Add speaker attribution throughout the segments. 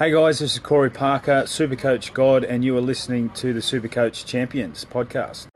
Speaker 1: Hey guys, this is Corey Parker, Supercoach God, and you are listening to the Supercoach Champions podcast.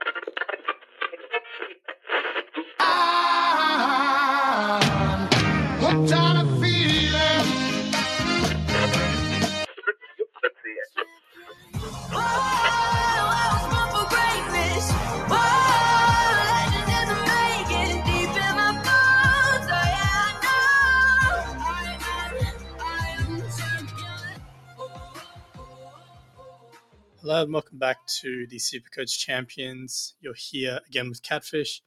Speaker 2: Welcome back to the Supercoach Champions. You're here again with Catfish.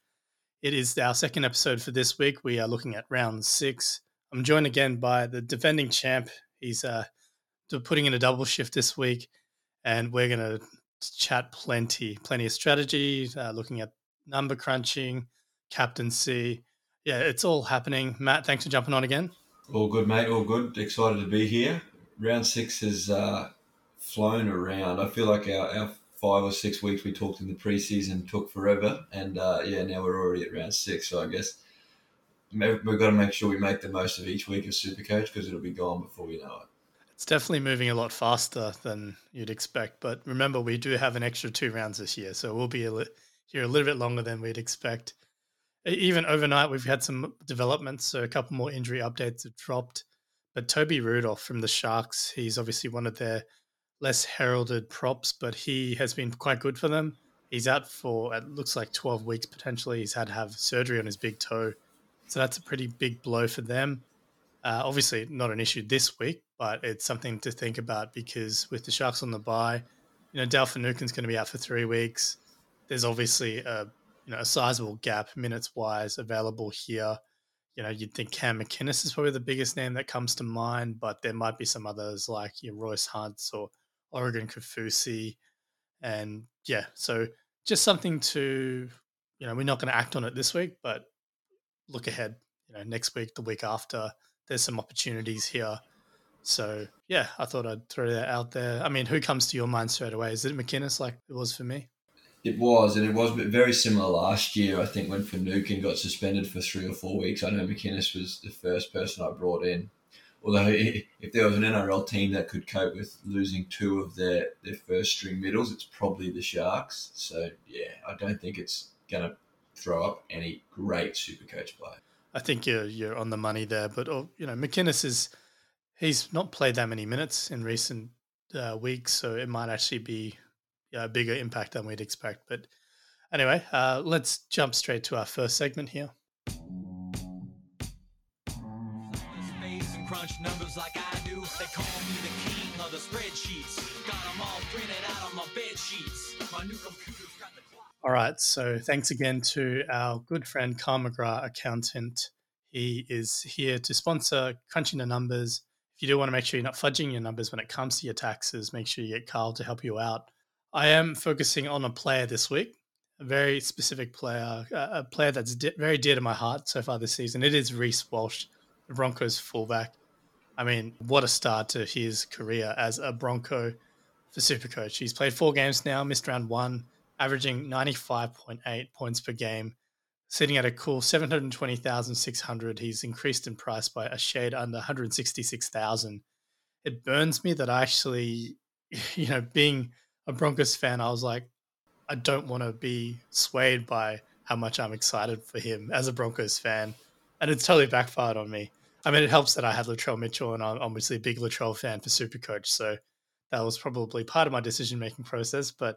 Speaker 2: It is our second episode for this week. We are looking at round six. I'm joined again by the defending champ. He's uh, putting in a double shift this week, and we're going to chat plenty, plenty of strategy, uh, looking at number crunching, captaincy. Yeah, it's all happening. Matt, thanks for jumping on again.
Speaker 3: All good, mate. All good. Excited to be here. Round six is uh, flown around. I feel like our, our five or six weeks we talked in the preseason took forever, and uh, yeah, now we're already at round six. So I guess we've got to make sure we make the most of each week of Supercoach because it'll be gone before we know it.
Speaker 2: It's definitely moving a lot faster than you'd expect. But remember, we do have an extra two rounds this year, so we'll be a li- here a little bit longer than we'd expect. Even overnight, we've had some developments. So a couple more injury updates have dropped. But Toby Rudolph from the Sharks, he's obviously one of their less heralded props, but he has been quite good for them. He's out for it looks like 12 weeks potentially. He's had to have surgery on his big toe, so that's a pretty big blow for them. Uh, obviously, not an issue this week, but it's something to think about because with the Sharks on the bye, you know, Dale Finucane's going to be out for three weeks. There's obviously a you know a sizable gap minutes wise available here. You know, you'd think Cam McInnes is probably the biggest name that comes to mind, but there might be some others like your Royce Hunts or Oregon Kaufusi, and yeah, so just something to you know we're not going to act on it this week, but look ahead. You know, next week, the week after, there's some opportunities here. So yeah, I thought I'd throw that out there. I mean, who comes to your mind straight away? Is it McInnes like it was for me?
Speaker 3: It was, and it was very similar last year. I think when Finucane got suspended for three or four weeks, I know McInnes was the first person I brought in although if there was an NRL team that could cope with losing two of their, their first string middles, it's probably the Sharks. So, yeah, I don't think it's going to throw up any great super coach play.
Speaker 2: I think you're, you're on the money there. But, oh, you know, McInnes is, he's not played that many minutes in recent uh, weeks. So it might actually be a bigger impact than we'd expect. But anyway, uh, let's jump straight to our first segment here. Crunch numbers like I do. They call me the king of the spreadsheets. Got them all printed out on my bed sheets. My new computer's got the clock. All right, so thanks again to our good friend Carl accountant. He is here to sponsor Crunching the Numbers. If you do want to make sure you're not fudging your numbers when it comes to your taxes, make sure you get Carl to help you out. I am focusing on a player this week, a very specific player, a player that's very dear to my heart so far this season. It is Reece Walsh, Broncos fullback. I mean, what a start to his career as a Bronco for Supercoach. He's played four games now, missed round one, averaging 95.8 points per game, sitting at a cool 720,600. He's increased in price by a shade under 166,000. It burns me that I actually, you know, being a Broncos fan, I was like, I don't want to be swayed by how much I'm excited for him as a Broncos fan. And it's totally backfired on me. I mean, it helps that I had Latrell Mitchell, and I'm obviously a big Latrell fan for Supercoach, so that was probably part of my decision making process. But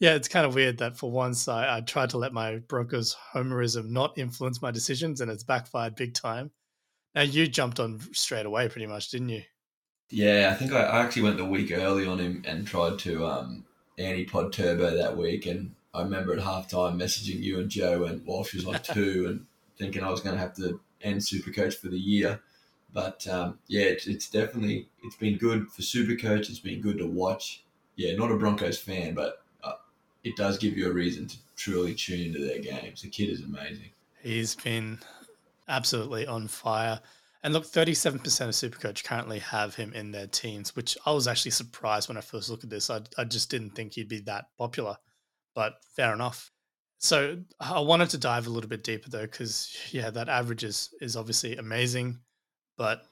Speaker 2: yeah, it's kind of weird that for once I, I, tried to let my Broncos homerism not influence my decisions, and it's backfired big time. Now you jumped on straight away, pretty much, didn't you?
Speaker 3: Yeah, I think I, I actually went the week early on him and tried to um, anti pod turbo that week, and I remember at halftime messaging you and Joe and Walsh was on two, and thinking I was going to have to and Supercoach for the year. But um, yeah, it's, it's definitely it's been good for Supercoach. It's been good to watch. Yeah, not a Broncos fan, but uh, it does give you a reason to truly tune into their games. The kid is amazing.
Speaker 2: He's been absolutely on fire. And look, 37% of Supercoach currently have him in their teams, which I was actually surprised when I first looked at this. I, I just didn't think he'd be that popular, but fair enough. So I wanted to dive a little bit deeper though, because yeah, that average is is obviously amazing, but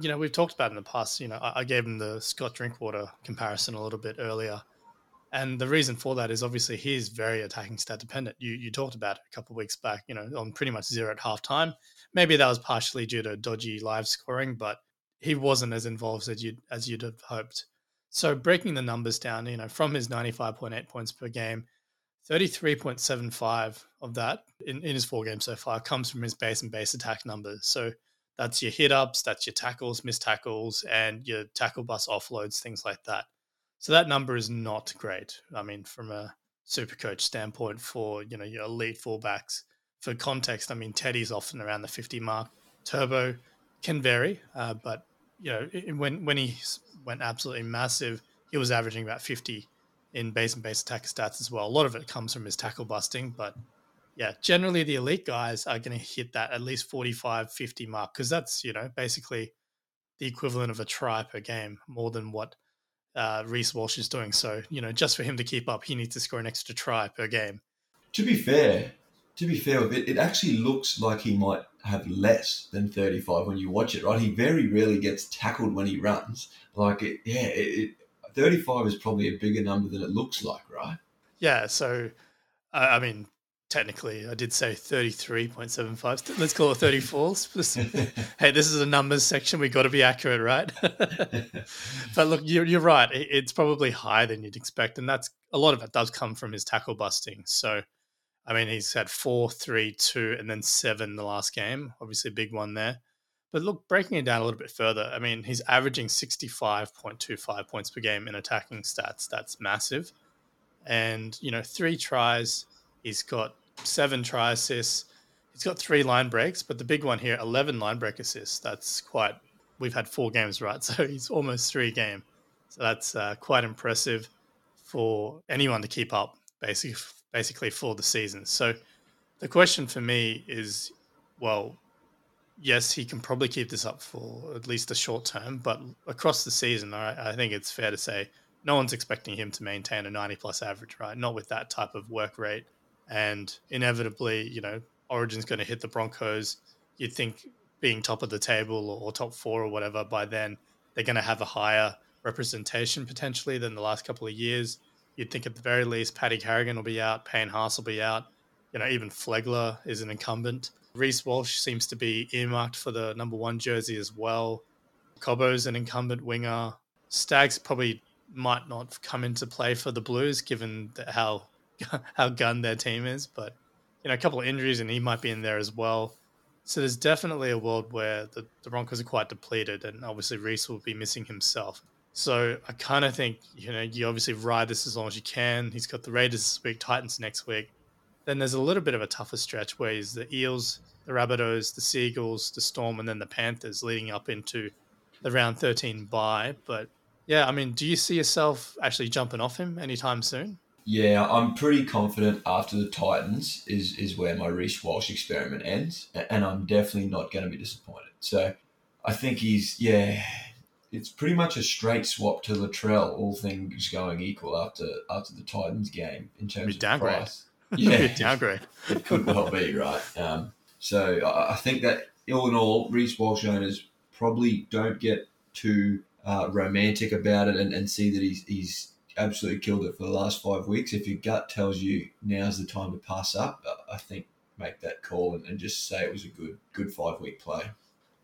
Speaker 2: you know, we've talked about in the past. You know, I, I gave him the Scott Drinkwater comparison a little bit earlier, and the reason for that is obviously he's very attacking stat dependent. You you talked about it a couple of weeks back. You know, on pretty much zero at halftime. Maybe that was partially due to dodgy live scoring, but he wasn't as involved as you as you'd have hoped. So breaking the numbers down, you know, from his 95.8 points per game, 33.75 of that in, in his four games so far comes from his base and base attack numbers. So that's your hit ups, that's your tackles, missed tackles, and your tackle bus offloads, things like that. So that number is not great. I mean, from a super coach standpoint for, you know, your elite fullbacks. For context, I mean, Teddy's often around the 50 mark. Turbo can vary, uh, but you know, when when he went absolutely massive, he was averaging about 50 in base and base attack stats as well. A lot of it comes from his tackle busting, but yeah, generally the elite guys are going to hit that at least 45, 50 mark because that's, you know, basically the equivalent of a try per game more than what uh, Reece Walsh is doing. So, you know, just for him to keep up, he needs to score an extra try per game.
Speaker 3: To be fair, to be fair with it, it actually looks like he might have less than 35 when you watch it, right? He very rarely gets tackled when he runs. Like, it, yeah, it, it, 35 is probably a bigger number than it looks like, right?
Speaker 2: Yeah. So, I mean, technically, I did say 33.75. Let's call it 34. hey, this is a numbers section. We've got to be accurate, right? but look, you're, you're right. It's probably higher than you'd expect. And that's a lot of it does come from his tackle busting. So, I mean, he's had four, three, two, and then seven the last game. Obviously, a big one there. But look, breaking it down a little bit further, I mean, he's averaging 65.25 points per game in attacking stats. That's massive. And, you know, three tries. He's got seven try assists. He's got three line breaks, but the big one here, 11 line break assists. That's quite, we've had four games, right? So he's almost three game. So that's uh, quite impressive for anyone to keep up, basically, basically for the season. So the question for me is, well, yes, he can probably keep this up for at least a short term, but across the season, I, I think it's fair to say no one's expecting him to maintain a 90 plus average, right? Not with that type of work rate. And inevitably, you know, Origin's going to hit the Broncos. You'd think being top of the table or, or top four or whatever, by then they're going to have a higher representation potentially than the last couple of years. You'd think at the very least Paddy Carrigan will be out, Payne Haas will be out. You know, even Flegler is an incumbent. Reece Walsh seems to be earmarked for the number one jersey as well. Cobbo's an incumbent winger. Staggs probably might not come into play for the Blues given how how gun their team is, but you know, a couple of injuries and he might be in there as well. So there's definitely a world where the, the Broncos are quite depleted, and obviously Reece will be missing himself. So I kind of think, you know, you obviously ride this as long as you can. He's got the Raiders this week, Titans next week. Then there's a little bit of a tougher stretch where he's the Eels, the Rabbitohs, the Seagulls, the Storm, and then the Panthers leading up into the round 13 bye. But yeah, I mean, do you see yourself actually jumping off him anytime soon?
Speaker 3: Yeah, I'm pretty confident after the Titans is is where my Reece Walsh experiment ends, and I'm definitely not going to be disappointed. So I think he's yeah, it's pretty much a straight swap to Latrell, all things going equal after after the Titans game in terms of downgrade. price.
Speaker 2: Yeah, downgrade.
Speaker 3: it could well be right. Um, so I, I, think that all in all, Reece Walsh owners probably don't get too uh, romantic about it and, and see that he's he's absolutely killed it for the last five weeks. If your gut tells you now's the time to pass up, I think make that call and, and just say it was a good good five week play.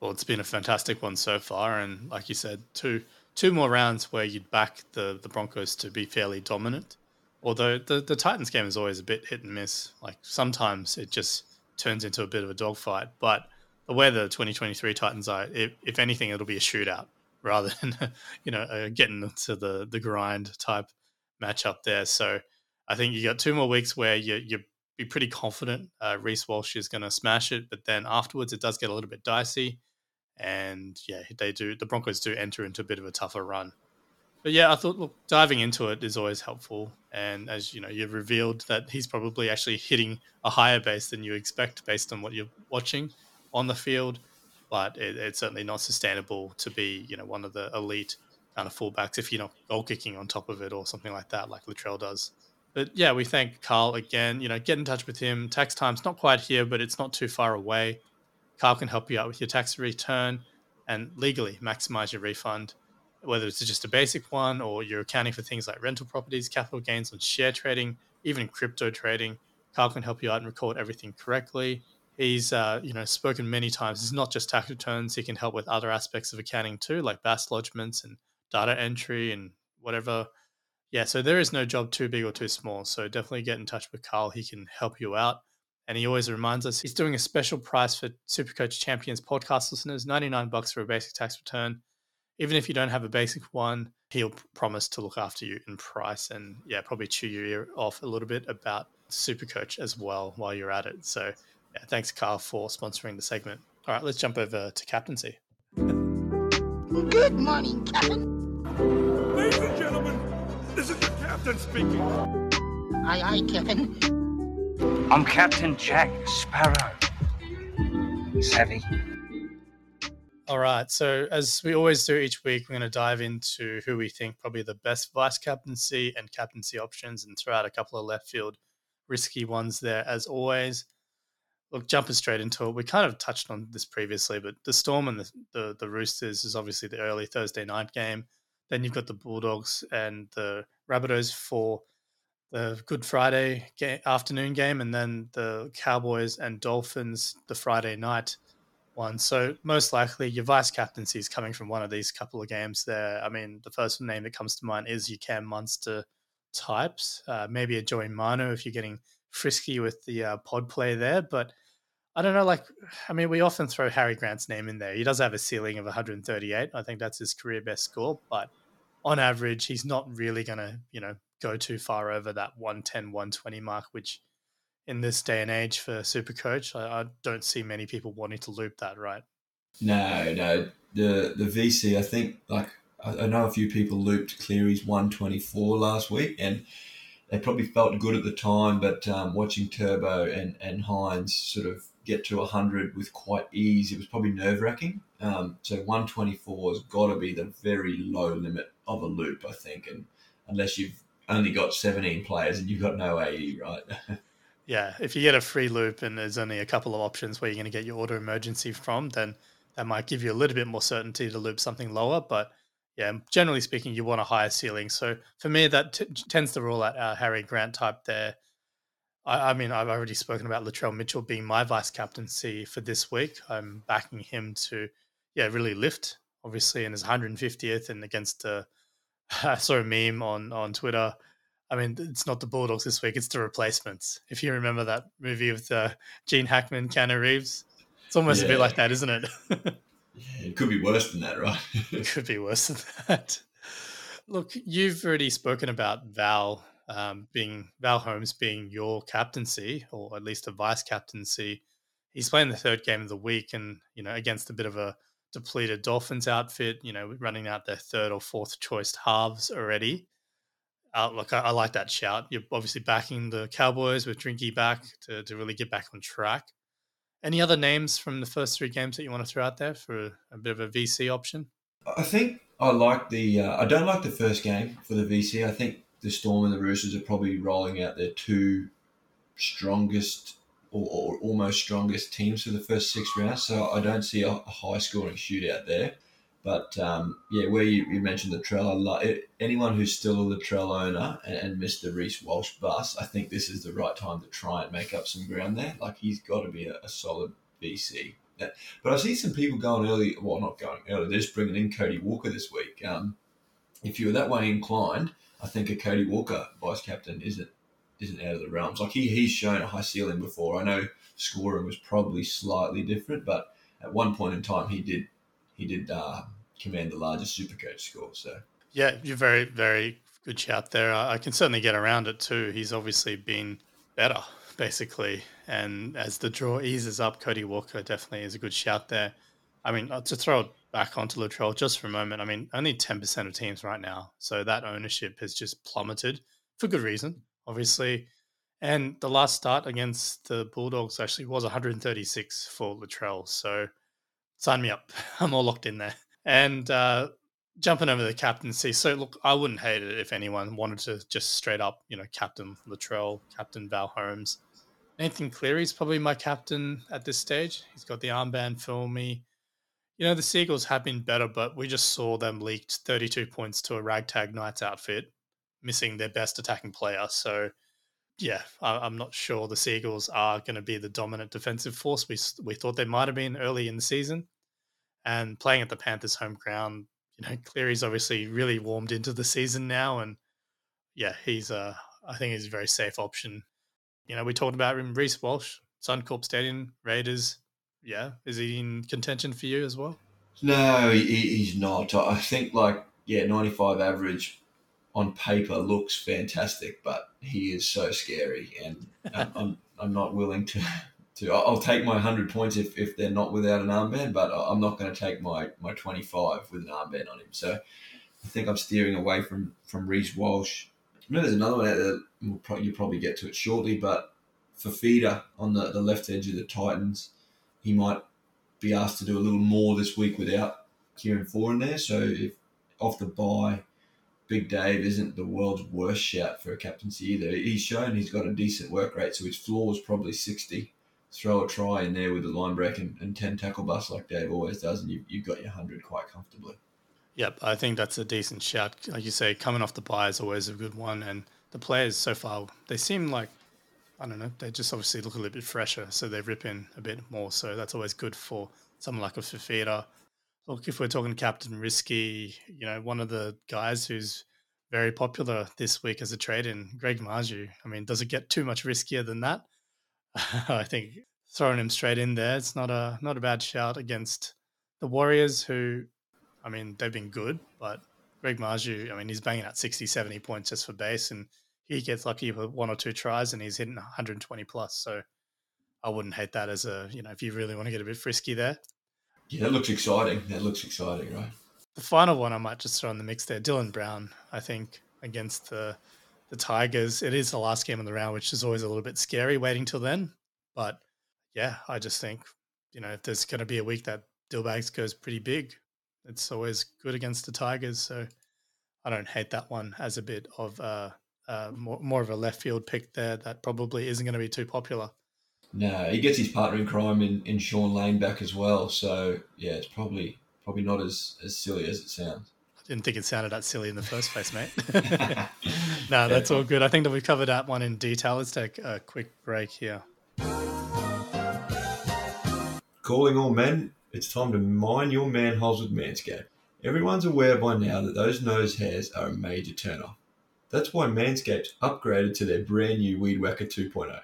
Speaker 2: Well, it's been a fantastic one so far, and like you said, two two more rounds where you'd back the the Broncos to be fairly dominant. Although the the Titans game is always a bit hit and miss. Like sometimes it just turns into a bit of a dogfight. But the way the 2023 Titans are, if, if anything, it'll be a shootout rather than you know uh, getting to the the grind type matchup there. So I think you got two more weeks where you you be pretty confident uh, Reece Walsh is going to smash it, but then afterwards it does get a little bit dicey and yeah, they do. The Broncos do enter into a bit of a tougher run. But yeah, I thought look, diving into it is always helpful. And as you know, you've revealed that he's probably actually hitting a higher base than you expect based on what you're watching on the field. But it, it's certainly not sustainable to be, you know, one of the elite kind of fullbacks if you're not goal kicking on top of it or something like that, like Latrell does. But yeah, we thank Carl again. You know, get in touch with him. Tax time's not quite here, but it's not too far away. Carl can help you out with your tax return. and legally maximize your refund, whether it's just a basic one or you're accounting for things like rental properties, capital gains on share trading, even crypto trading. Carl can help you out and record everything correctly. He's uh, you know spoken many times. It's not just tax returns. He can help with other aspects of accounting too, like BAS lodgements and data entry and whatever. Yeah, so there is no job too big or too small. So definitely get in touch with Carl. He can help you out. And he always reminds us he's doing a special price for Supercoach Champions podcast listeners, 99 bucks for a basic tax return. Even if you don't have a basic one, he'll promise to look after you in price and yeah, probably chew your ear off a little bit about Supercoach as well while you're at it. So yeah, thanks Carl for sponsoring the segment. All right, let's jump over to captaincy.
Speaker 4: Good morning, Captain.
Speaker 5: Ladies and gentlemen, this is the captain speaking.
Speaker 4: Aye, aye, Captain.
Speaker 6: I'm Captain Jack Sparrow. Savvy.
Speaker 2: All right. So, as we always do each week, we're going to dive into who we think probably the best vice captaincy and captaincy options and throw out a couple of left field risky ones there, as always. Look, jumping straight into it, we kind of touched on this previously, but the Storm and the, the, the Roosters is obviously the early Thursday night game. Then you've got the Bulldogs and the Rabbitohs for the Good Friday ga- afternoon game, and then the Cowboys and Dolphins the Friday night one. So most likely your vice captaincy is coming from one of these couple of games there. I mean, the first name that comes to mind is your Cam Munster types, uh, maybe a Joey Manu if you're getting frisky with the uh, pod play there, but. I don't know. Like, I mean, we often throw Harry Grant's name in there. He does have a ceiling of 138. I think that's his career best score. But on average, he's not really going to, you know, go too far over that 110, 120 mark, which in this day and age for Supercoach, I, I don't see many people wanting to loop that, right?
Speaker 3: No, no. The the VC, I think, like I, I know a few people looped Cleary's 124 last week, and they probably felt good at the time. But um, watching Turbo and and Hynes sort of get to 100 with quite ease, it was probably nerve wracking. Um, so 124 has got to be the very low limit of a loop, I think, and unless you've only got 17 players and you've got no AE, right?
Speaker 2: yeah, if you get a free loop and there's only a couple of options where you're going to get your auto emergency from, then that might give you a little bit more certainty to loop something lower. But yeah, generally speaking, you want a higher ceiling. So for me, that t- tends to rule out our Harry Grant type there. I, I, mean, I've already spoken about Latrell Mitchell being my vice captaincy for this week. I'm backing him to, yeah, really lift, obviously, in his 150th and against uh, I saw a meme on on Twitter. I mean, it's not the Bulldogs this week; it's the replacements. If you remember that movie with uh, Gene Hackman, Keanu Reeves, it's almost yeah. a bit like that, isn't it?
Speaker 3: yeah, it could be worse than that, right?
Speaker 2: it could be worse than that. Look, you've already spoken about Val um, being Val Holmes being your captaincy, or at least a vice captaincy. He's playing the third game of the week, and you know against a bit of a depleted Dolphins outfit, you know, running out their third or fourth choice halves already. Uh, look, I, I, like that shout. You're obviously backing the Cowboys with Drinky back to, to really get back on track. Any other names from the first three games that you want to throw out there for a bit of a VC option?
Speaker 3: I think I like the. Uh, I don't like the first game for the VC. I think the Storm and the Roosters are probably rolling out their two strongest or, or, almost strongest teams for the first six rounds. So I don't see a, a high scoring shootout there. But um, yeah, where you, you mentioned the love anyone who's still a Latrell owner and, and missed the Reece Walsh bus, I think this is the right time to try and make up some ground there. Like he's got to be a, a solid VC. But I see some people going early. Well, not going early. They're just bringing in Cody Walker this week. Um, if you're that way inclined, I think a Cody Walker vice captain isn't isn't out of the realms. Like he, he's shown a high ceiling before. I know scoring was probably slightly different, but at one point in time he did he did uh, command the largest Supercoach score. So
Speaker 2: yeah, you're very very good shout there. I can certainly get around it too. He's obviously been better basically, and as the draw eases up, Cody Walker definitely is a good shout there. I mean, uh, to throw back onto Latrell just for a moment, I mean, only 10% of teams right now. So that ownership has just plummeted for good reason obviously. And the last start against the Bulldogs actually was 136 for Latrell. So sign me up. I'm all locked in there. And uh, jumping over the captaincy. So look, I wouldn't hate it if anyone wanted to just straight up, you know, captain Latrell, captain Val Holmes. Nathan Cleary's probably my captain at this stage. He's got the armband for me. You know, the Seagulls have been better, but we just saw them leaked 32 points to a ragtag Knights outfit, missing their best attacking player. So, yeah, I, am not sure the Seagulls are going to be the dominant defensive force we we thought they might have been early in the season. And playing at the Panthers' home ground, you know, Cleary's obviously really warmed into the season now, and yeah, he's a I think he's a very safe option. You know, we talked about him, Reece Walsh, Suncorp Stadium, Raiders. Yeah, is he in contention for you as well?
Speaker 3: No, he, he's not. I think like yeah, ninety five average on paper looks fantastic, but he is so scary, and uh, I'm I'm not willing to. To, I'll take my hundred points if, if they're not without an armband, but I'm not going to take my, my twenty five with an armband on him. So I think I'm steering away from from Reece Walsh. I know there's another one out there. We'll probably, you'll probably get to it shortly, but Fifita on the, the left edge of the Titans, he might be asked to do a little more this week without Kieran Foran there. So if off the bye, Big Dave isn't the world's worst shout for a captaincy either. He's shown he's got a decent work rate, so his floor is probably 60. Throw a try in there with a line break and, and 10 tackle bust like Dave always does, and you've, you've got your 100 quite comfortably.
Speaker 2: Yep, I think that's a decent shout. Like you say, coming off the bye is always a good one. And the players so far, they seem like, I don't know, they just obviously look a little bit fresher, so they rip in a bit more. So that's always good for someone like a Fifita look, if we're talking Captain Risky, you know, one of the guys who's very popular this week as a trade in, Greg Marzhew. I mean, does it get too much riskier than that? I think throwing him straight in there, it's not a not a bad shout against the Warriors, who, I mean, they've been good, but Greg Marzhew, I mean, he's banging out 60, 70 points just for base, and he gets lucky with one or two tries, and he's hitting 120 plus. So I wouldn't hate that as a, you know, if you really want to get a bit frisky there.
Speaker 3: Yeah, that looks exciting. That looks exciting, right?
Speaker 2: The final one I might just throw in the mix there, Dylan Brown. I think against the the Tigers, it is the last game of the round, which is always a little bit scary waiting till then. But yeah, I just think you know if there's going to be a week that Dillbags goes pretty big, it's always good against the Tigers. So I don't hate that one as a bit of a, a more, more of a left field pick there that probably isn't going to be too popular.
Speaker 3: No, he gets his partner in crime in, in Shaun Lane back as well. So yeah, it's probably probably not as, as silly as it sounds.
Speaker 2: I didn't think it sounded that silly in the first place, mate. no, that's all good. I think that we've covered that one in detail. Let's take a quick break here.
Speaker 3: Calling all men, it's time to mine your manholes with Manscaped. Everyone's aware by now that those nose hairs are a major turnoff. That's why Manscaped upgraded to their brand new Weed Whacker 2.0.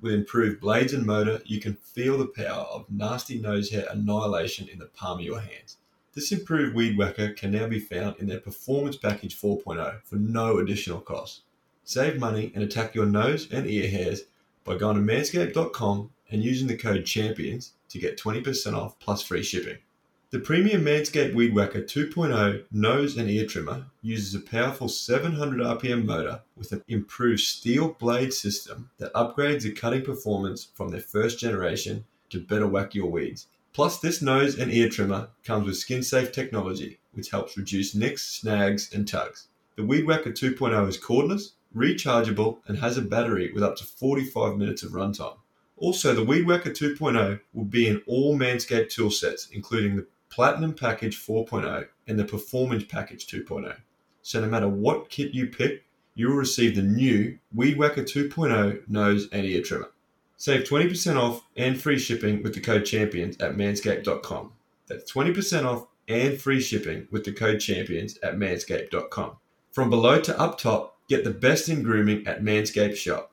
Speaker 3: With improved blades and motor, you can feel the power of nasty nose hair annihilation in the palm of your hands. This improved Weed Whacker can now be found in their Performance Package 4.0 for no additional cost. Save money and attack your nose and ear hairs by going to manscaped.com and using the code CHAMPIONS to get 20% off plus free shipping. The premium Manscaped Weed Whacker 2.0 nose and ear trimmer uses a powerful 700 RPM motor with an improved steel blade system that upgrades the cutting performance from their first generation to better whack your weeds. Plus, this nose and ear trimmer comes with skin safe technology, which helps reduce nicks, snags, and tugs. The Weed Whacker 2.0 is cordless, rechargeable, and has a battery with up to 45 minutes of runtime. Also, the Weed Whacker 2.0 will be in all Manscaped tool sets, including the Platinum Package 4.0 and the Performance Package 2.0. So no matter what kit you pick, you will receive the new Weed Whacker 2.0 nose and ear trimmer. Save 20% off and free shipping with the code CHAMPIONS at manscaped.com. That's 20% off and free shipping with the code CHAMPIONS at manscaped.com. From below to up top, get the best in grooming at Manscaped Shop.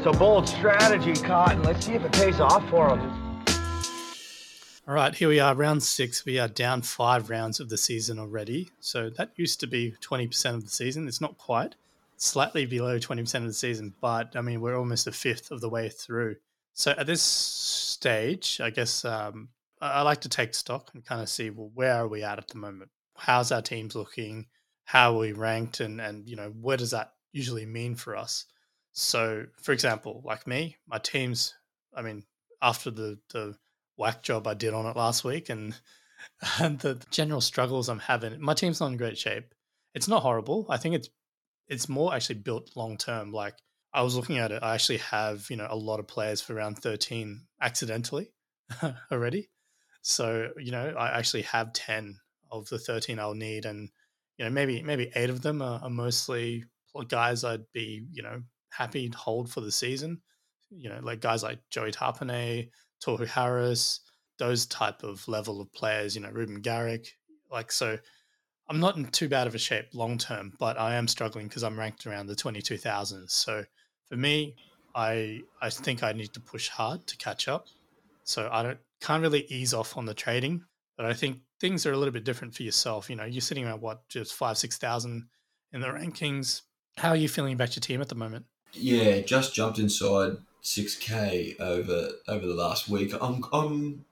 Speaker 7: It's a bold strategy, Cotton. Let's see if it pays off for him.
Speaker 2: All right, here we are, round six. We are down five rounds of the season already. So that used to be 20% of the season. It's not quite, slightly below 20% of the season, but I mean, we're almost a fifth of the way through. So at this stage, I guess um, I like to take stock and kind of see, well, where are we at at the moment? How's our teams looking? How are we ranked? And, and you know, what does that usually mean for us? So, for example, like me, my team's, I mean, after the, the whack job I did on it last week and, and the general struggles I'm having, my team's not in great shape. It's not horrible. I think it's it's more actually built long term. Like I was looking at it. I actually have you know a lot of players for round thirteen accidentally already. So you know I actually have ten of the thirteen I'll need, and you know maybe maybe eight of them are, are mostly guys I'd be you know happy hold for the season. You know like guys like Joey Tapine, Tohu Harris, those type of level of players. You know Reuben Garrick, like so. I'm not in too bad of a shape long term, but I am struggling because I'm ranked around the 22,000s. So for me, I I think I need to push hard to catch up. So I don't can't really ease off on the trading, but I think things are a little bit different for yourself. You know, you're sitting at what just five six thousand in the rankings. How are you feeling about your team at the moment?
Speaker 3: Yeah, just jumped inside six k over over the last week. I'm I'm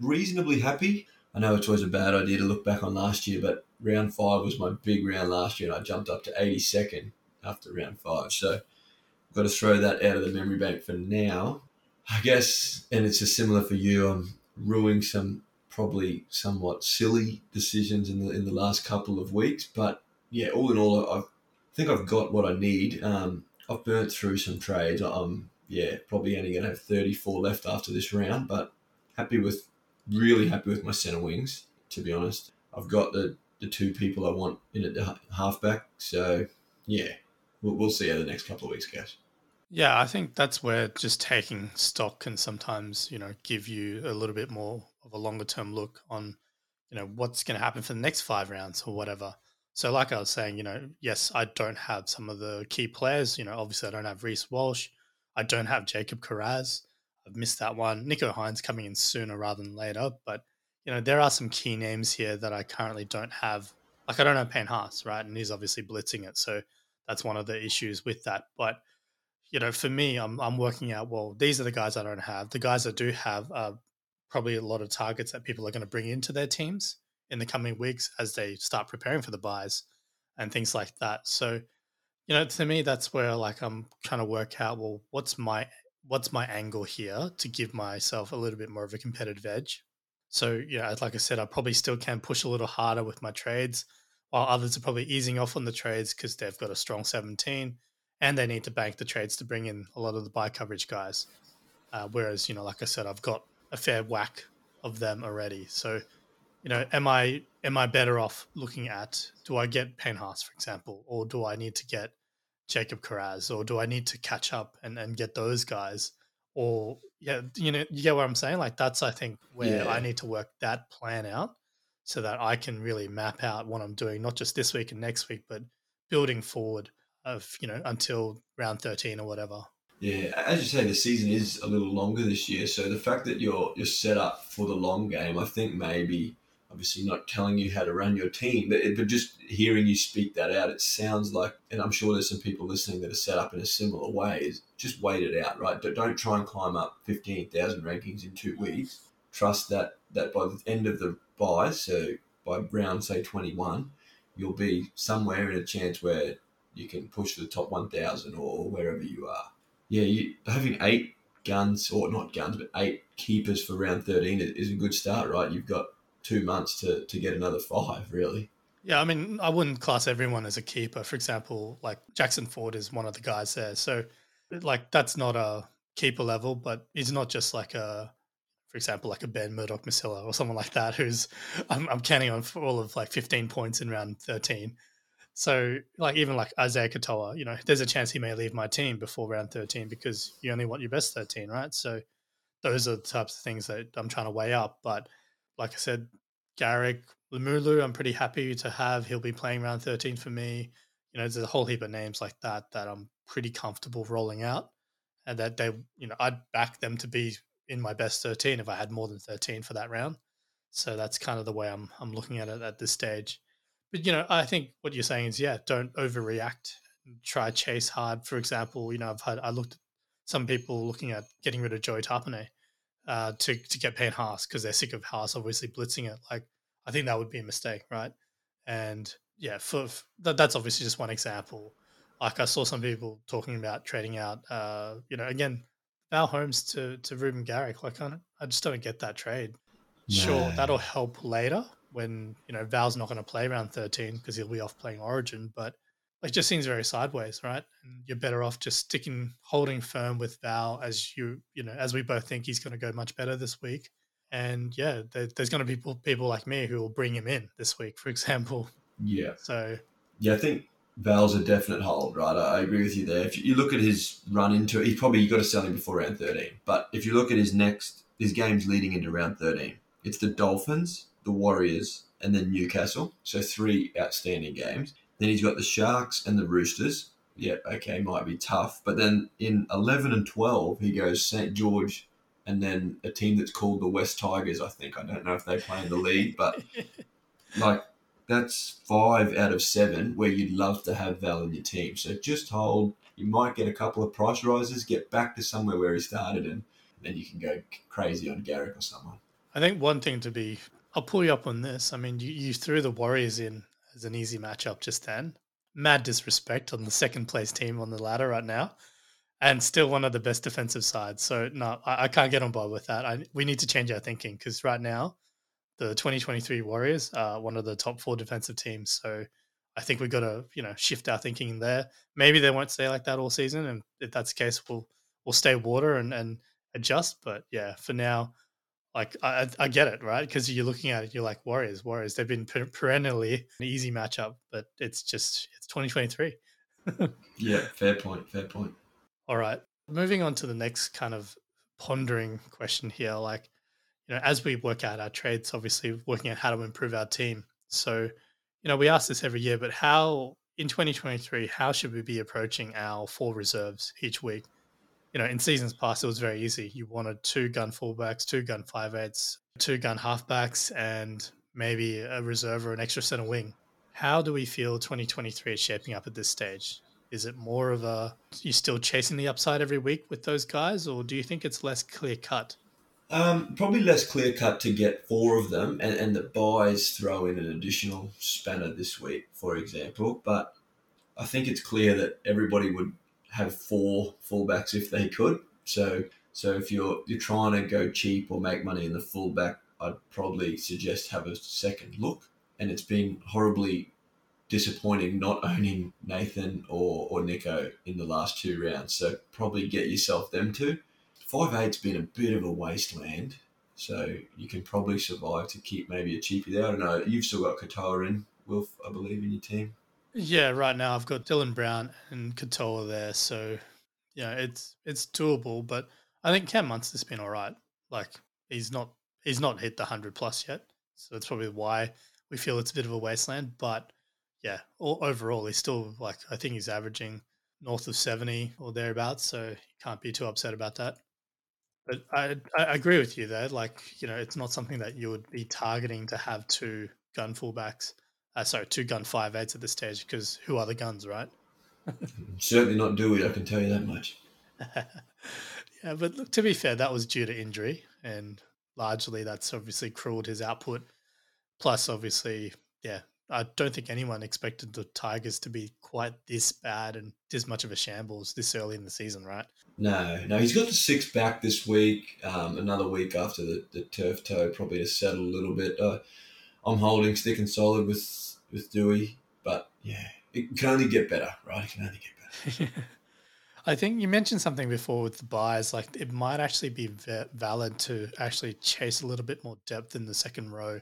Speaker 3: reasonably happy. I know it's always a bad idea to look back on last year, but round five was my big round last year, and I jumped up to 82nd after round five. So I've got to throw that out of the memory bank for now. I guess, and it's just similar for you. I'm ruining some probably somewhat silly decisions in the in the last couple of weeks, but yeah, all in all, i think I've got what I need. Um, I've burnt through some trades. I'm yeah probably only going to have 34 left after this round, but happy with really happy with my centre wings. To be honest, I've got the the two people I want in at the halfback. So yeah, we'll, we'll see how the next couple of weeks goes.
Speaker 2: Yeah, I think that's where just taking stock can sometimes, you know, give you a little bit more of a longer term look on, you know, what's going to happen for the next five rounds or whatever. So, like I was saying, you know, yes, I don't have some of the key players. You know, obviously, I don't have Reece Walsh. I don't have Jacob Kiraz. I've missed that one. Nicho Hynes coming in sooner rather than later, but you know, there are some key names here that I currently don't have. Like I don't have Payne Haas, right? And he's obviously blitzing it. So that's one of the issues with that. But, you know, for me, I'm I'm working out, well, these are the guys I don't have. The guys I do have are probably a lot of targets that people are going to bring into their teams in the coming weeks as they start preparing for the byes and things like that. So, you know, to me, that's where like I'm trying to work out, well, what's my what's my angle here to give myself a little bit more of a competitive edge so, yeah, like I said, I probably still can push a little harder with my trades, while others are probably easing off on the trades because they've got a strong 17 and they need to bank the trades to bring in a lot of the bye coverage guys. Uh, whereas, you know, like I said, I've got a fair whack of them already. So, you know, am I am I better off looking at do I get Payne Haas, for example, or do I need to get Jacob Kiraz, or do I need to catch up and, and get those guys or yeah, you know, you get what I'm saying? Like that's I think where yeah. I need to work that plan out so that I can really map out what I'm doing, not just this week and next week, but building forward of, you know, until round 13 or whatever.
Speaker 3: Yeah, as you say, the season is a little longer this year. So the fact that you're you're set up for the long game, I think maybe obviously not telling you how to run your team, but, but just hearing you speak that out, it sounds like, and I'm sure there's some people listening that are set up in a similar way, is just wait it out, right? Don't try and climb up 15,000 rankings in two weeks. Trust that, that by the end of the bye, so by round, say, 21, you'll be somewhere in a chance where you can push the top 1,000 or wherever you are. Yeah, you, having eight guns, or not guns, but eight keepers for round 13 is a good start, right? You've got two months to, to get another five, really.
Speaker 2: Yeah, I mean, I wouldn't class everyone as a keeper. For example, like Jackson Ford is one of the guys there. So, like, that's not a keeper level, but he's not just like a, for example, like a Ben Murdoch Masila or someone like that, who's I'm, I'm counting on for all of like 15 points in round 13. So, like, even like Isaiah Katoa, you know, there's a chance he may leave my team before round 13 because you only want your best 13, right? So, those are the types of things that I'm trying to weigh up. But like I said, Garrick, Lemuelu, I'm pretty happy to have. He'll be playing round 13 for me. You know, there's a whole heap of names like that that I'm pretty comfortable rolling out and that they, you know, I'd back them to be in my best 13 if I had more than 13 for that round. So that's kind of the way I'm I'm looking at it at this stage. But you know, I think what you're saying is yeah, don't overreact. Try chase hard. For example, you know, I've had I looked at some people looking at getting rid of Joey Tapine uh, to to get Payne Haas because they're sick of Haas obviously blitzing it. Like I think that would be a mistake, right? And yeah, for, for that, that's obviously just one example. Like I saw some people talking about trading out, uh, you know, again, Val Holmes to to Reuben Garrick. Like I, I just don't get that trade. No. Sure, that'll help later when you know Val's not going to play around thirteen because he'll be off playing Origin. But it just seems very sideways, right? And you're better off just sticking, holding firm with Val as you, you know, as we both think he's going to go much better this week. And yeah, there, there's going to be people, people like me who will bring him in this week, for example.
Speaker 3: Yeah.
Speaker 2: So
Speaker 3: Yeah, I think Val's a definite hold, right? I agree with you there. If you look at his run into it, he probably you got to sell him before round 13. But if you look at his next, his games leading into round 13, it's the Dolphins, the Warriors, and then Newcastle. So three outstanding games. Then he's got the Sharks and the Roosters. Yeah, okay, might be tough. But then in 11 and 12, he goes St. George and then a team that's called the West Tigers, I think. I don't know if they play in the league, but like that's five out of seven where you'd love to have Val in your team. So just hold. You might get a couple of price rises, get back to somewhere where he started, and then you can go crazy on Garrick or someone.
Speaker 2: I think one thing to be, I'll pull you up on this. I mean, you, you threw the Warriors in as an easy matchup just then. Mad disrespect on the second place team on the ladder right now, and still one of the best defensive sides. So no, I, I can't get on board with that. I, we need to change our thinking because right now, the 2023 Warriors are one of the top four defensive teams. So I think we've got to you know shift our thinking there. Maybe they won't stay like that all season, and if that's the case, we'll we'll stay water and and adjust. But yeah, for now, like I, I get it, right? Because you're looking at it, you're like Warriors, Warriors. They've been per- perennially an easy matchup, but it's just it's 2023.
Speaker 3: Yeah, fair point. Fair point.
Speaker 2: All right, moving on to the next kind of pondering question here, like you know, as we work out our trades, obviously working out how to improve our team. So, you know, we ask this every year, but how in 2023, how should we be approaching our four reserves each week? You know, in seasons past, it was very easy. You wanted two gun fullbacks, two gun five eights, two gun halfbacks, and maybe a reserve or an extra center wing. How do we feel 2023 is shaping up at this stage? Is it more of a you still chasing the upside every week with those guys, or do you think it's less clear cut?
Speaker 3: Um, probably less clear cut to get four of them, and, and the byes throw in an additional spanner this week, for example. But I think it's clear that everybody would have four fullbacks if they could. So so if you're you're trying to go cheap or make money in the fullback, I'd probably suggest have a second look. And it's been horribly disappointing not owning Nathan or, or Nicho in the last two rounds. So probably get yourself them two. Five eight's been a bit of a wasteland. So you can probably survive to keep maybe a cheapie there. I don't know. You've still got Katoa in, Wilf, I believe, in your team.
Speaker 2: Yeah, right now I've got Dylan Brown and Katoa there, so yeah, it's it's doable. But I think Cam Munster's been all right. Like he's not he's not hit the hundred plus yet, so that's probably why we feel it's a bit of a wasteland. But yeah, all, overall he's still like I think he's averaging north of seventy or thereabouts, so can't be too upset about that. But I I agree with you there. Like you know, it's not something that you would be targeting to have two gun fullbacks. Uh, sorry, two gun five eights at this stage because who are the guns, right?
Speaker 3: Certainly not Dewey, I can tell you that much.
Speaker 2: yeah, but look, to be fair, that was due to injury, and largely that's obviously crueled his output. Plus, obviously, yeah, I don't think anyone expected the Tigers to be quite this bad and this much of a shambles this early in the season, right?
Speaker 3: No, no, he's got the six back this week. Um, another week after the, the turf toe, probably to settle a little bit. Uh, I'm holding stick and solid with with Dewey, but yeah, it can only get better, right? It can only get better.
Speaker 2: I think you mentioned something before with the byes. Like it might actually be va- valid to actually chase a little bit more depth in the second row.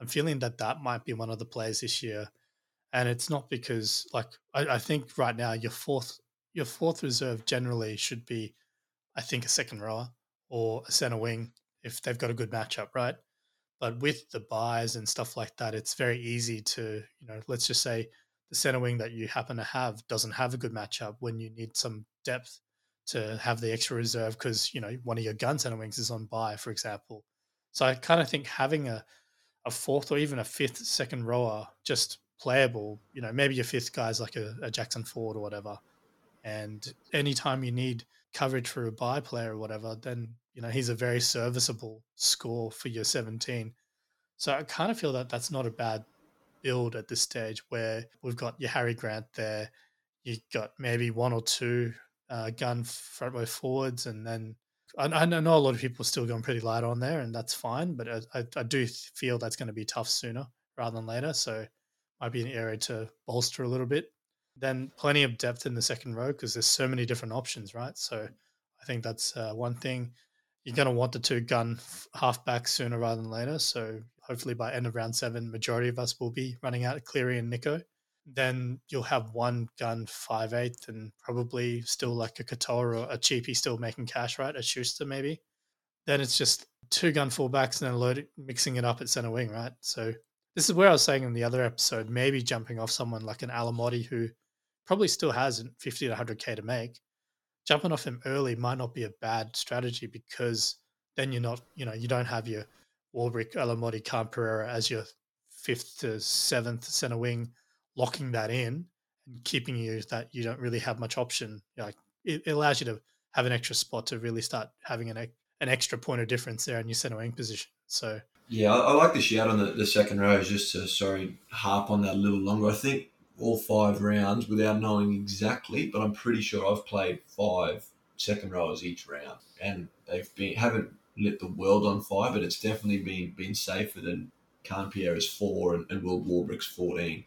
Speaker 2: I'm feeling that that might be one of the plays this year, and it's not because like I, I think right now your fourth your fourth reserve generally should be, I think, a second rower or a center wing if they've got a good matchup, right? But with the byes and stuff like that, it's very easy to, you know, let's just say the center wing that you happen to have doesn't have a good matchup when you need some depth to have the extra reserve because, you know, one of your gun center wings is on bye, for example. So I kind of think having a, a fourth or even a fifth second rower just playable, you know, maybe your fifth guy is like a, a Jackson Ford or whatever. And anytime you need coverage for a bye player or whatever, then you know he's a very serviceable score for your 17. So I kind of feel that that's not a bad build at this stage where we've got your Harry Grant there, you've got maybe one or two uh, gun front row forwards, and then I, I know a lot of people are still going pretty light on there, and that's fine. But I, I, do feel that's going to be tough sooner rather than later. So might be an area to bolster a little bit. then plenty of depth in the second row because there's so many different options, right? So I think that's uh, one thing. You're going to want the two gun halfbacks sooner rather than later. So hopefully by end of round seven, majority of us will be running out of Cleary and Nicho. Then you'll have one gun five eighth and probably still like a Katoa or a cheapie still making cash, right? A Schuster maybe. Then it's just two gun fullbacks and then load mixing it up at center wing, right? So this is where I was saying in the other episode, maybe jumping off someone like an Alamoti who probably still has 50 to 100k to make. Jumping off him early might not be a bad strategy because then you're not, you know, you don't have your Warbrick, Alamoti, Khan Pereira as your fifth to seventh center wing, locking that in and keeping you that you don't really have much option. Like it, it allows you to have an extra spot to really start having an an extra point of difference there in your center wing position. So
Speaker 3: yeah, I, I like the shout on the, the second row. Just to sorry harp on that a little longer. I think all five rounds without knowing exactly, but I'm pretty sure I've played five second rowers each round, and they've been haven't lit the world on fire, but it's definitely been been safer than Khan Pereira's four and, and Will Warbrick's fourteen.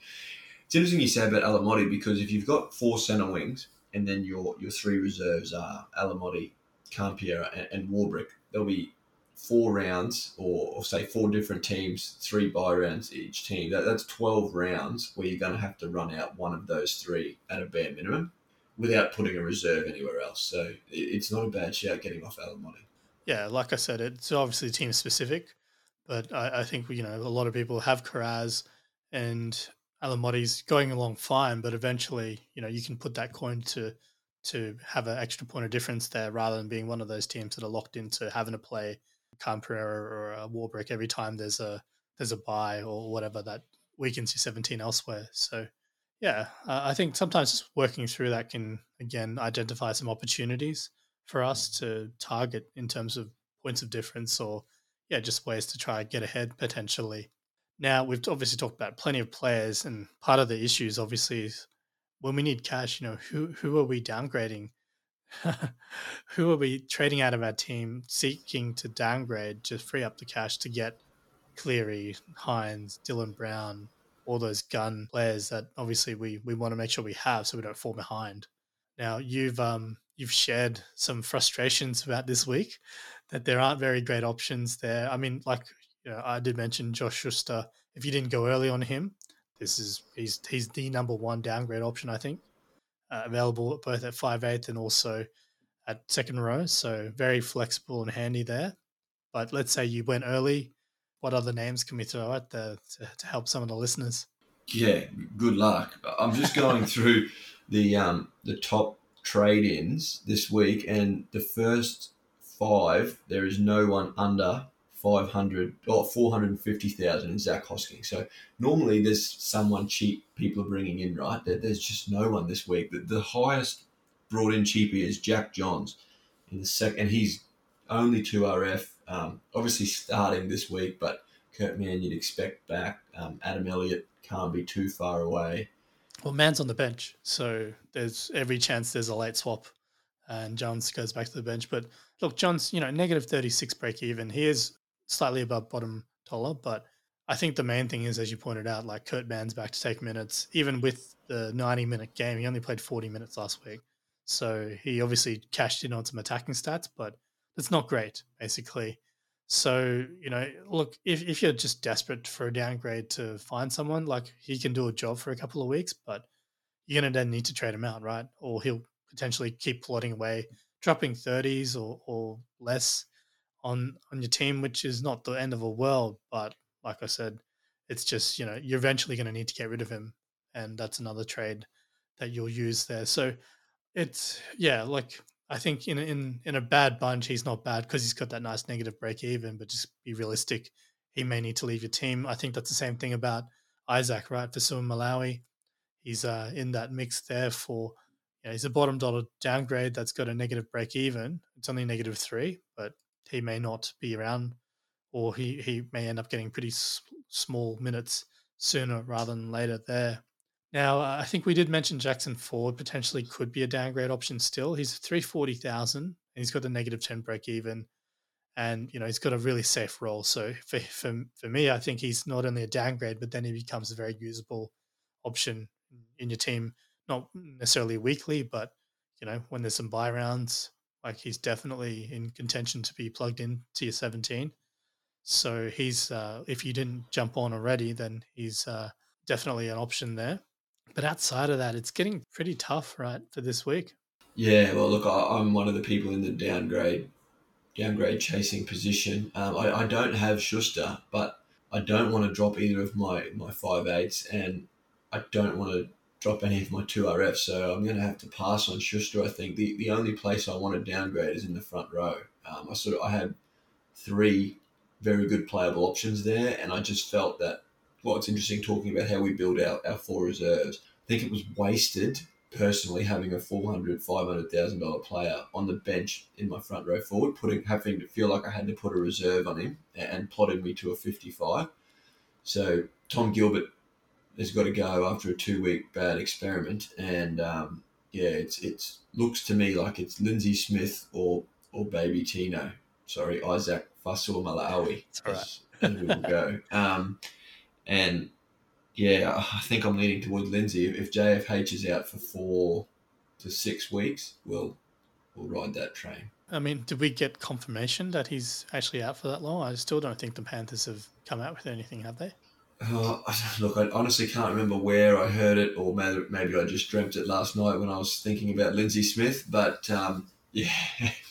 Speaker 3: It's interesting you say about Alamoti because if you've got four centre wings and then your your three reserves are Alamoti, Khan Pereira, and, and Warbrick, there'll be four rounds or, or, say four different teams, three bye rounds each team. That, that's 12 rounds where you're going to have to run out one of those three at a bare minimum without putting a reserve anywhere else. So it, it's not a bad shout getting off Alamoti.
Speaker 2: Yeah, like I said, it's obviously team specific, but I, I think, you know, a lot of people have Kiraz and Alamoti's going along fine, but eventually, you know, you can put that coin to to have an extra point of difference there rather than being one of those teams that are locked into having to play Khan Pereira or a Warbrick every time there's a there's a bye or whatever that weakens your 17 elsewhere. So yeah, uh, I think sometimes working through that can again identify some opportunities for us to target in terms of points of difference or yeah, just ways to try and get ahead potentially. Now we've obviously talked about plenty of players, and part of the obviously is when we need cash. You know, who who are we downgrading who will be trading out of our team, seeking to downgrade to free up the cash to get Cleary, Hynes, Dylan Brown, all those gun players that obviously we, we want to make sure we have so we don't fall behind. Now you've um you've shared some frustrations about this week that there aren't very great options there. I mean, like you know, I did mention Josh Schuster. If you didn't go early on him, this is he's he's the number one downgrade option, I think uh, available both at five eighth and also at second row. So very flexible and handy there. But let's say you went early. What other names can we throw out there to, to help some of the listeners?
Speaker 3: Yeah, good luck. I'm just going through the um, the top trade ins this week, and the first five there is no one under 500 or 450,000 in Zac Hosking. So normally there's someone cheap people are bringing in, right? there's just no one this week. The, the highest brought in cheapie is Jack Johns in the second, and he's only 2RF. Um, obviously starting this week, but Kurt Mann you'd expect back. Um, Adam Elliott can't be too far away.
Speaker 2: Well, Mann's on the bench, so there's every chance there's a late swap, and Johns goes back to the bench. But look, Johns, you know, negative 36 break even. He is slightly above bottom dollar. But I think the main thing is, as you pointed out, like Kurt Mann's back to take minutes. Even with the 90 minute game, he only played 40 minutes last week. So he obviously cashed in on some attacking stats, but it's not great, basically. So, you know, look, if, if you're just desperate for a downgrade to find someone, like he can do a job for a couple of weeks, but you're going to then need to trade him out, right? Or he'll potentially keep plodding away, dropping 30s or, or less on on your team, which is not the end of the world. But like I said, it's just you know you're eventually going to need to get rid of him, and that's another trade that you'll use there. So it's yeah, like I think in in in a bad bunch, he's not bad because he's got that nice negative break even. But just be realistic, he may need to leave your team. I think that's the same thing about Isaac, right? Fa'asuamaleaui, he's uh, in that mix there for. Know, he's a bottom dollar downgrade that's got a negative break even. It's only negative three, but he may not be around, or he, he may end up getting pretty s- small minutes sooner rather than later there. Now, uh, I think we did mention Jackson Ford potentially could be a downgrade option still. He's 340,000 and he's got a negative 10 break even. And, you know, he's got a really safe role. So for, for, for me, I think he's not only a downgrade, but then he becomes a very usable option in your team, not necessarily weekly, but you know when there's some bye rounds, like he's definitely in contention to be plugged in to your 17. So he's uh, if you didn't jump on already, then he's uh, definitely an option there. But outside of that, it's getting pretty tough, right, for this week.
Speaker 3: Yeah, well, look, I, I'm one of the people in the downgrade downgrade chasing position. Um, I, I don't have Schuster, but I don't want to drop either of my my five eights, and I don't want to drop any of my two RFs. So I'm going to have to pass on Schuster. I think the the only place I want to downgrade is in the front row. Um, I sort of I had three very good playable options there, and I just felt that. Well, it's interesting talking about how we build out our four reserves. I think it was wasted personally having a 400 500000 dollar player on the bench in my front row forward putting having to feel like i had to put a reserve on him and plotted me to a 55 so tom gilbert has got to go after a two week bad experiment and um, yeah it's it's looks to me like it's lindsay smith or or baby tino sorry isaac Fa'asuamaleaui
Speaker 2: as,
Speaker 3: as we will go um, and yeah, I think I'm leaning towards Lindsay. If JFH is out for four to six weeks, we'll we'll ride that train.
Speaker 2: I mean, did we get confirmation that he's actually out for that long? I still don't think the Panthers have come out with anything, have they?
Speaker 3: Uh, look, I honestly can't remember where I heard it, or maybe, I just dreamt it last night when I was thinking about Lindsay Smith. But um, yeah,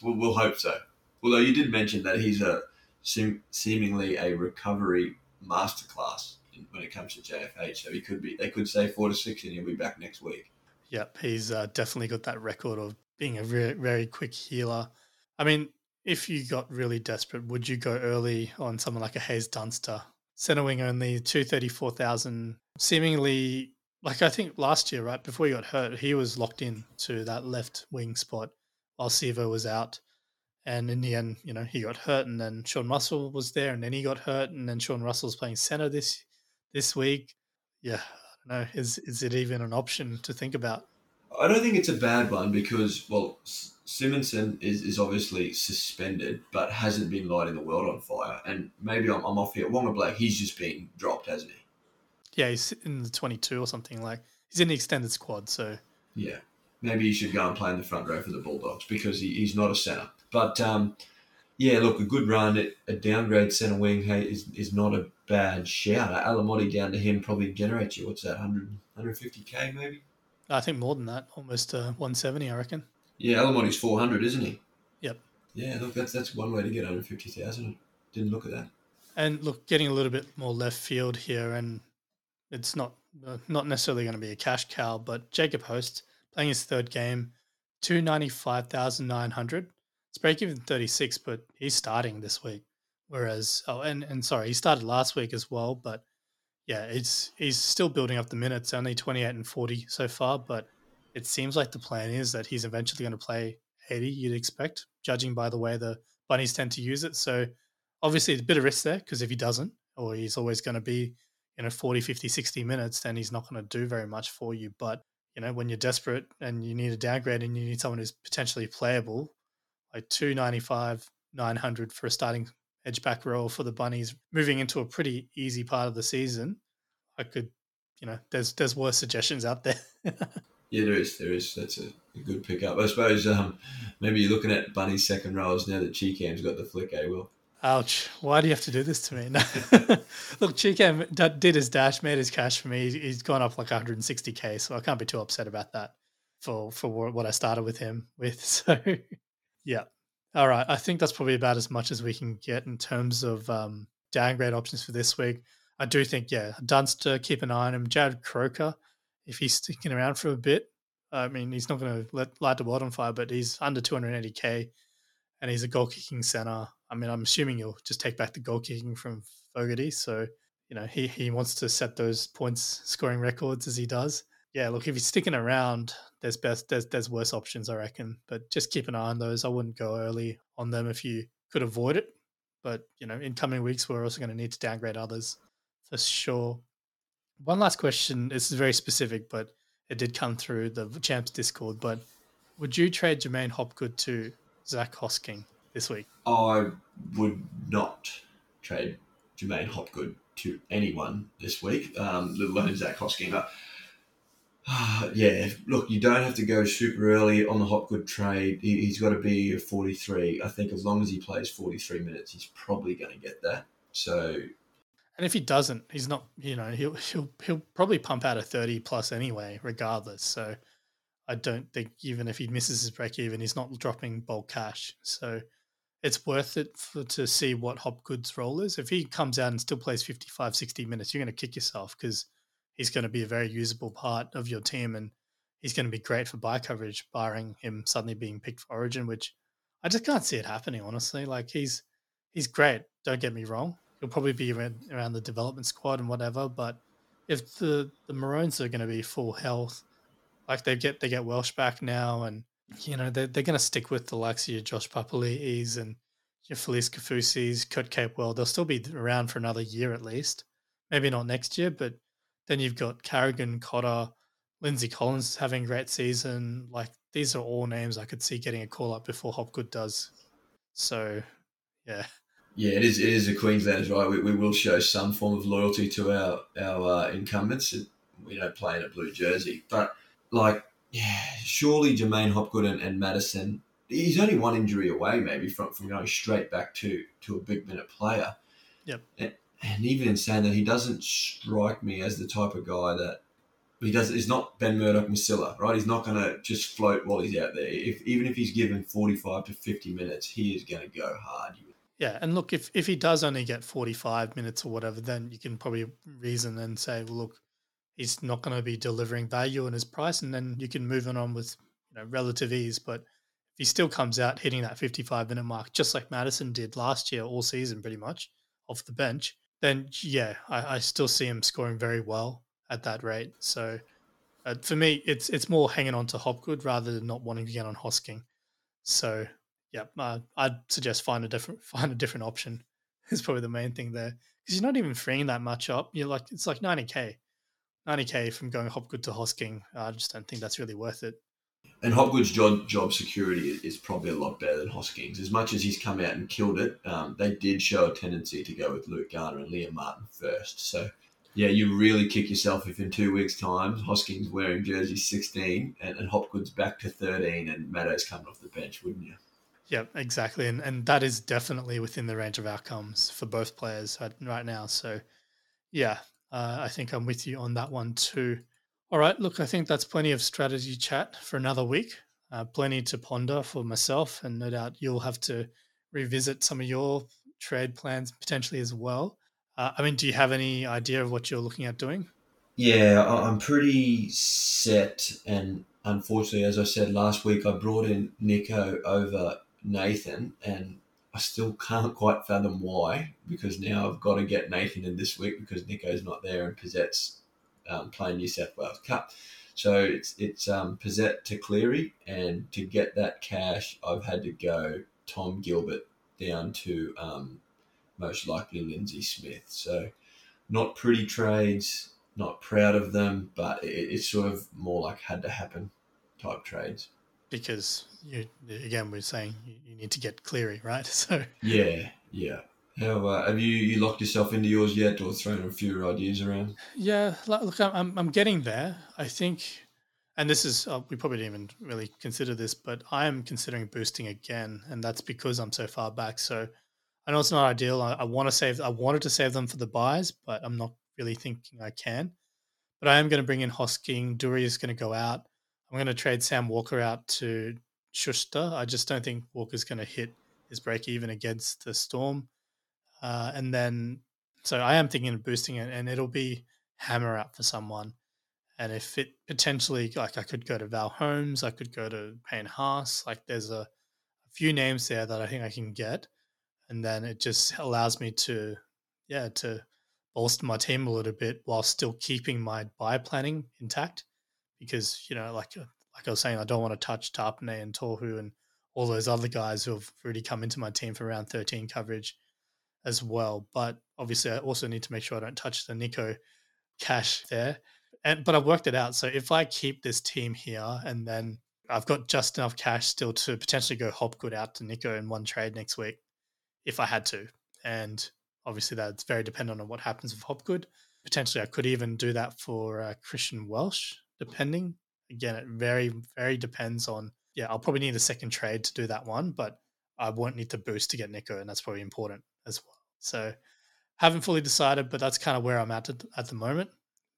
Speaker 3: we'll, we'll, hope so. Although you did mention that he's a seem, seemingly a recovery masterclass when it comes to JFH. So he could be, they could say four to six, and he'll be back next week.
Speaker 2: Yep, he's uh, definitely got that record of being a very, very quick healer. I mean, if you got really desperate, would you go early on someone like a Haze Dunster? Center wing only 234,000. Seemingly, like I think last year, right before he got hurt, he was locked in to that left wing spot while Sivo was out. And in the end, you know, he got hurt, and then Sean Russell was there, and then he got hurt, and then Sean Russell's playing center this this week. Yeah, I don't know. Is is it even an option to think about?
Speaker 3: I don't think it's a bad one because well, Simonsson is, is obviously suspended, but hasn't been lighting the world on fire. And maybe I'm, I'm off here. Waqa Blake, he's just been dropped, hasn't he?
Speaker 2: Yeah, he's in the 22 or something like. He's in the extended squad, so.
Speaker 3: Yeah, maybe he should go and play in the front row for the Bulldogs because he, he's not a centre. But um, yeah, look, a good run a downgrade centre wing hey, is, is not a bad shout. Alamoti down to him probably generates you, what's that, 100, 150k maybe?
Speaker 2: I think more than that, almost uh, 170, I reckon.
Speaker 3: Yeah, Alamoti's 400, isn't he?
Speaker 2: Yep.
Speaker 3: Yeah, look, that's that's one way to get 150,000. Didn't look at that.
Speaker 2: And look, getting a little bit more left field here, and it's not uh, not necessarily going to be a cash cow, but Jacob Host playing his third game, 295,900. It's break even 36, but he's starting this week. Whereas, oh, and, and sorry, he started last week as well, but yeah, it's he's still building up the minutes, only 28 and 40 so far, but it seems like the plan is that he's eventually going to play 80, you'd expect, judging by the way the bunnies tend to use it. So obviously, it's a bit of risk there because if he doesn't, or he's always going to be, you know, 40, 50, 60 minutes, then he's not going to do very much for you. But, you know, when you're desperate and you need a downgrade and you need someone who's potentially playable, like 295, 900 for a starting edge back row for the bunnies moving into a pretty easy part of the season. I could, you know, there's there's worse suggestions out there.
Speaker 3: yeah, there is. There is. That's a, a good pickup. I suppose um, maybe you're looking at Bunny's second rows now that Chee Kam's got the flick, eh, Will?
Speaker 2: Ouch. Why do you have to do this to me? No. Look, Cheekham did his dash, made his cash for me. He's gone up like 160k, so I can't be too upset about that for for what I started with him with. So yeah. All right. I think that's probably about as much as we can get in terms of um, downgrade options for this week. I do think, yeah, Dunster, keep an eye on him. Jarrod Croker, if he's sticking around for a bit, I mean, he's not going to let light the world on fire, but he's under 280k and he's a goal kicking center. I mean, I'm assuming he'll just take back the goal kicking from Fogarty. So, you know, he, he wants to set those points scoring records as he does yeah, look, if you're sticking around, there's best there's there's worse options, I reckon. But just keep an eye on those. I wouldn't go early on them if you could avoid it. But you know, in coming weeks, we're also going to need to downgrade others for sure. One last question. This is very specific, but it did come through the champs Discord. But would you trade J'maine Hopgood to Zac Hosking this week?
Speaker 3: I would not trade J'maine Hopgood to anyone this week, um, let alone Zac Hosking. yeah, look, you don't have to go super early on the Hopgood trade. He, he's got to be a 43. I think as long as he plays 43 minutes, he's probably going to get that. So,
Speaker 2: and if he doesn't, he's not. You know, he'll he'll he'll probably pump out a 30 plus anyway, regardless. So, I don't think even if he misses his break even, he's not dropping bulk cash. So, it's worth it for, to see what Hopgood's role is. If he comes out and still plays 55, 60 minutes, you're going to kick yourself because he's going to be a very usable part of your team and he's going to be great for bye coverage, barring him suddenly being picked for Origin, which I just can't see it happening. Honestly, like he's he's great. Don't get me wrong. He'll probably be around, the development squad and whatever. But if the the Maroons are going to be full health, like they get they get Welch back now, and you know they're they're going to stick with the likes of your Josh Papali'is and your Felise Kaufusis, Kurt Capewell. They'll still be around for another year at least. Maybe not next year, but then you've got Carrigan, Cotter, Lindsay Collins having a great season. Like these are all names I could see getting a call up before Hopgood does. So, yeah.
Speaker 3: Yeah, it is. It is the Queenslanders, right? We, we will show some form of loyalty to our our uh, incumbents. We don't play in a blue jersey, but like, yeah, surely J'maine Hopgood and, and Matterson. He's only one injury away, maybe from, from going straight back to to a big minute player.
Speaker 2: Yep.
Speaker 3: And, and even in saying that, he doesn't strike me as the type of guy that he does. He's not Ben Murdoch Masila, right? He's not going to just float while he's out there. If even if he's given forty-five to fifty minutes, he is going to go hard.
Speaker 2: Yeah, and look, if if he does only get forty-five minutes or whatever, then you can probably reason and say, well, look, he's not going to be delivering value in his price, and then you can move on with you know relative ease. But if he still comes out hitting that fifty-five minute mark, just like Matterson did last year, all season pretty much off the bench, then yeah, I, I still see him scoring very well at that rate. So uh, for me, it's it's more hanging on to Hopgood rather than not wanting to get on Hosking. So yeah, uh, I'd suggest find a different find a different option. Is probably the main thing there because you're not even freeing that much up. You're like it's like 90k, 90k from going Hopgood to Hosking. I just don't think that's really worth it.
Speaker 3: And Hopgood's job, job security is probably a lot better than Hosking's. As much as he's come out and killed it, um, they did show a tendency to go with Luke Garner and Liam Martin first. So, yeah, you really kick yourself if in two weeks' time Hosking's wearing jersey 16 and, and Hopgood's back to 13 and Maddo's coming off the bench, wouldn't you?
Speaker 2: Yeah, exactly. And, and that is definitely within the range of outcomes for both players right now. So, yeah, uh, I think I'm with you on that one too. All right, look, I think that's plenty of strategy chat for another week. Uh, plenty to ponder for myself, and no doubt you'll have to revisit some of your trade plans potentially as well. Uh, I mean, do you have any idea of what you're looking at doing?
Speaker 3: Yeah, I'm pretty set, and unfortunately, as I said last week, I brought in Nicho over Nathan, and I still can't quite fathom why. Because now I've got to get Nathan in this week because Nicho's not there and Pezet's um, playing New South Wales Cup. So it's it's um, Pezet to Cleary, and to get that cash, I've had to go Tom Gilbert down to um, most likely Lindsay Smith. So not pretty trades, not proud of them, but it, it's sort of more like had to happen type trades.
Speaker 2: Because you again, we're saying you need to get Cleary, right? So
Speaker 3: yeah, yeah. How uh, have you you locked yourself into yours yet, or thrown a few ideas around?
Speaker 2: Yeah, look, I'm I'm getting there. I think, and this is uh, we probably didn't even really consider this, but I am considering boosting again, and that's because I'm so far back. So I know it's not ideal. I, I want to save. I wanted to save them for the byes, but I'm not really thinking I can. But I am going to bring in Hosking. Dury is going to go out. I'm going to trade Sam Walker out to Schuster. I just don't think Walker's going to hit his break even against the Storm. Uh, and then, so I am thinking of boosting it, and it'll be hammer out for someone. And if it potentially, like, I could go to Val Holmes, I could go to Payne Haas. Like, there's a, a few names there that I think I can get, and then it just allows me to, yeah, to bolster my team a little bit while still keeping my bye planning intact. Because you know, like, uh, like I was saying, I don't want to touch Tapine and Tohu and all those other guys who have already come into my team for round 13 coverage as well. But obviously, I also need to make sure I don't touch the Nicho cash there. And but I've worked it out. So if I keep this team here, and then I've got just enough cash still to potentially go Hopgood out to Nicho in one trade next week, if I had to. And obviously, that's very dependent on what happens with Hopgood. Potentially, I could even do that for uh, Christian Welch, depending. Again, it very, very depends on. Yeah, I'll probably need a second trade to do that one, but I won't need to boost to get Nicho, and that's probably important as well. So, haven't fully decided, but that's kind of where I'm at at the moment.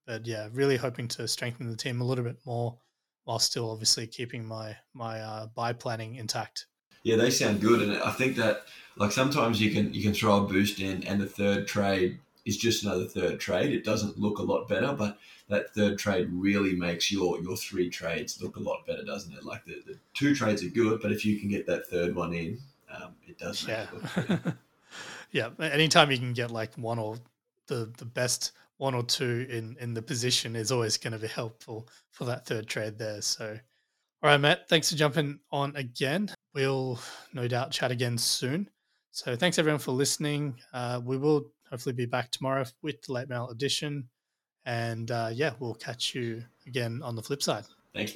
Speaker 2: But yeah, really hoping to strengthen the team a little bit more, while still obviously keeping my my uh, bye planning intact.
Speaker 3: Yeah, they sound good, and I think that like sometimes you can you can throw a boost in, and the third trade is just another third trade. It doesn't look a lot better, but that third trade really makes your your three trades look a lot better, doesn't it? Like the, the two trades are good, but if you can get that third one in, um, it does
Speaker 2: yeah. Yeah. Anytime you can get like one or the the best one or two in in the position is always going to be helpful for that third trade there. So, all right, Matt, thanks for jumping on again. We'll no doubt chat again soon. So, thanks everyone for listening. Uh, we will hopefully be back tomorrow with the late mail edition. And uh, yeah, we'll catch you again on the flip side.
Speaker 3: Thanks.